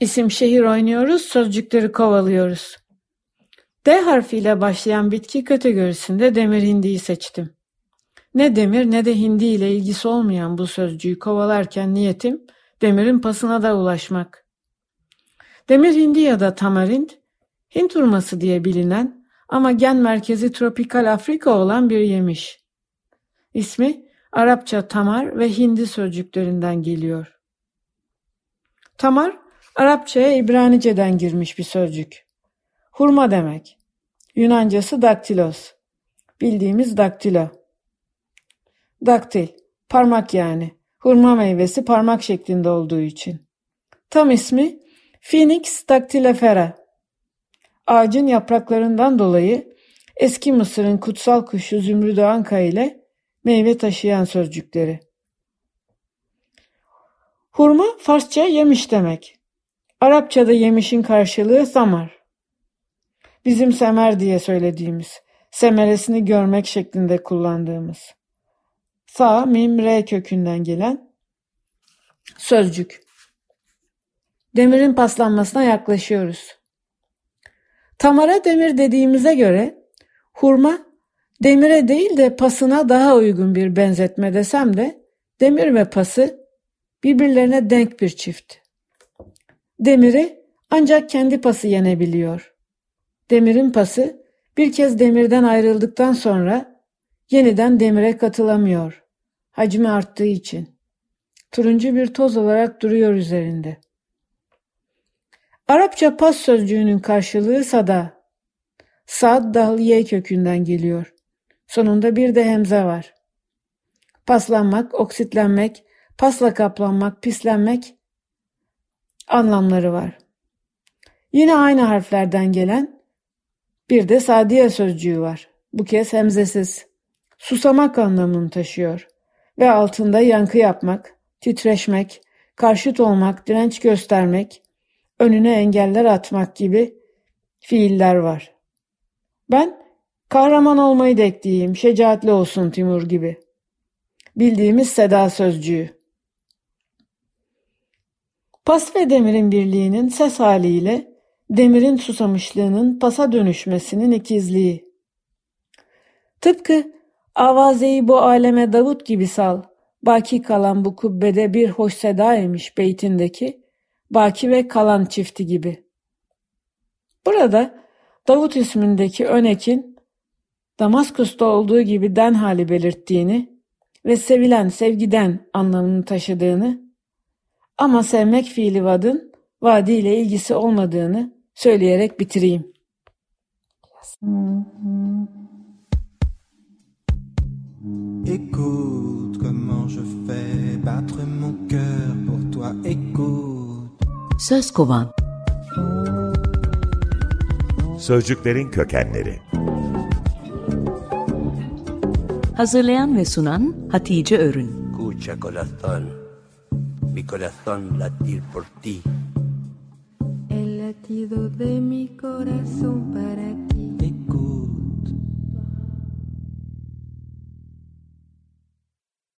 İsim şehir oynuyoruz, sözcükleri kovalıyoruz. D harfiyle başlayan bitki kategorisinde demir hindiyi seçtim. Ne demir ne de hindi ile ilgisi olmayan bu sözcüğü kovalarken niyetim demirin pasına da ulaşmak. Demir hindi ya da tamarind, Hint hurması diye bilinen ama gen merkezi tropikal Afrika olan bir yemiş. İsmi Arapça tamar ve hindi sözcüklerinden geliyor. Tamar, Arapçaya İbranice'den girmiş bir sözcük. Hurma demek. Yunancası daktilos. Bildiğimiz daktilo. Daktil, parmak yani. Hurma meyvesi parmak şeklinde olduğu için. Tam ismi Phoenix dactylifera. Ağacın yapraklarından dolayı eski Mısır'ın kutsal kuşu Zümrüdü Anka ile meyve taşıyan sözcükleri. Hurma Farsça yemiş demek. Arapçada yemişin karşılığı samar. Bizim semer diye söylediğimiz, semeresini görmek şeklinde kullandığımız. Sa, mim, re kökünden gelen sözcük. Demirin paslanmasına yaklaşıyoruz. Tamara demir dediğimize göre hurma demire değil de pasına daha uygun bir benzetme desem de demir ve pası birbirlerine denk bir çift. Demiri ancak kendi pası yenebiliyor. Demirin pası bir kez demirden ayrıldıktan sonra yeniden demire katılamıyor. Hacmi arttığı için. Turuncu bir toz olarak duruyor üzerinde. Arapça pas sözcüğünün karşılığı sada. Sad dahliye kökünden geliyor. Sonunda bir de hemze var. Paslanmak, oksitlenmek, pasla kaplanmak, pislenmek anlamları var. Yine aynı harflerden gelen bir de sadiye sözcüğü var. Bu kez hemzesiz. Susamak anlamını taşıyor ve altında yankı yapmak, titreşmek, karşıt olmak, direnç göstermek, önüne engeller atmak gibi fiiller var. Ben kahraman olmayı da ekleyeyim, şecaatli olsun Timur gibi. Bildiğimiz seda sözcüğü. Pas ve demirin birliğinin ses haliyle demirin susamışlığının pasa dönüşmesinin ikizliği. Tıpkı avazeyi bu aleme Davut gibi sal, baki kalan bu kubbede bir hoş seda emiş beytindeki baki ve kalan çifti gibi. Burada Davut ismindeki önekin Damaskus'ta olduğu gibi den hali belirttiğini ve sevilen sevgiden anlamını taşıdığını ama sevmek fiili vadın vadi ile ilgisi olmadığını söyleyerek bitireyim. Écoute comment je fais battre mon cœur pour toi. Écoute. Söz kovan. Sözcüklerin kökenleri. Hazırlayan ve sunan Hatice Örün. Escucha corazón, mi corazón latir por ti. El latido de mi corazón para ti.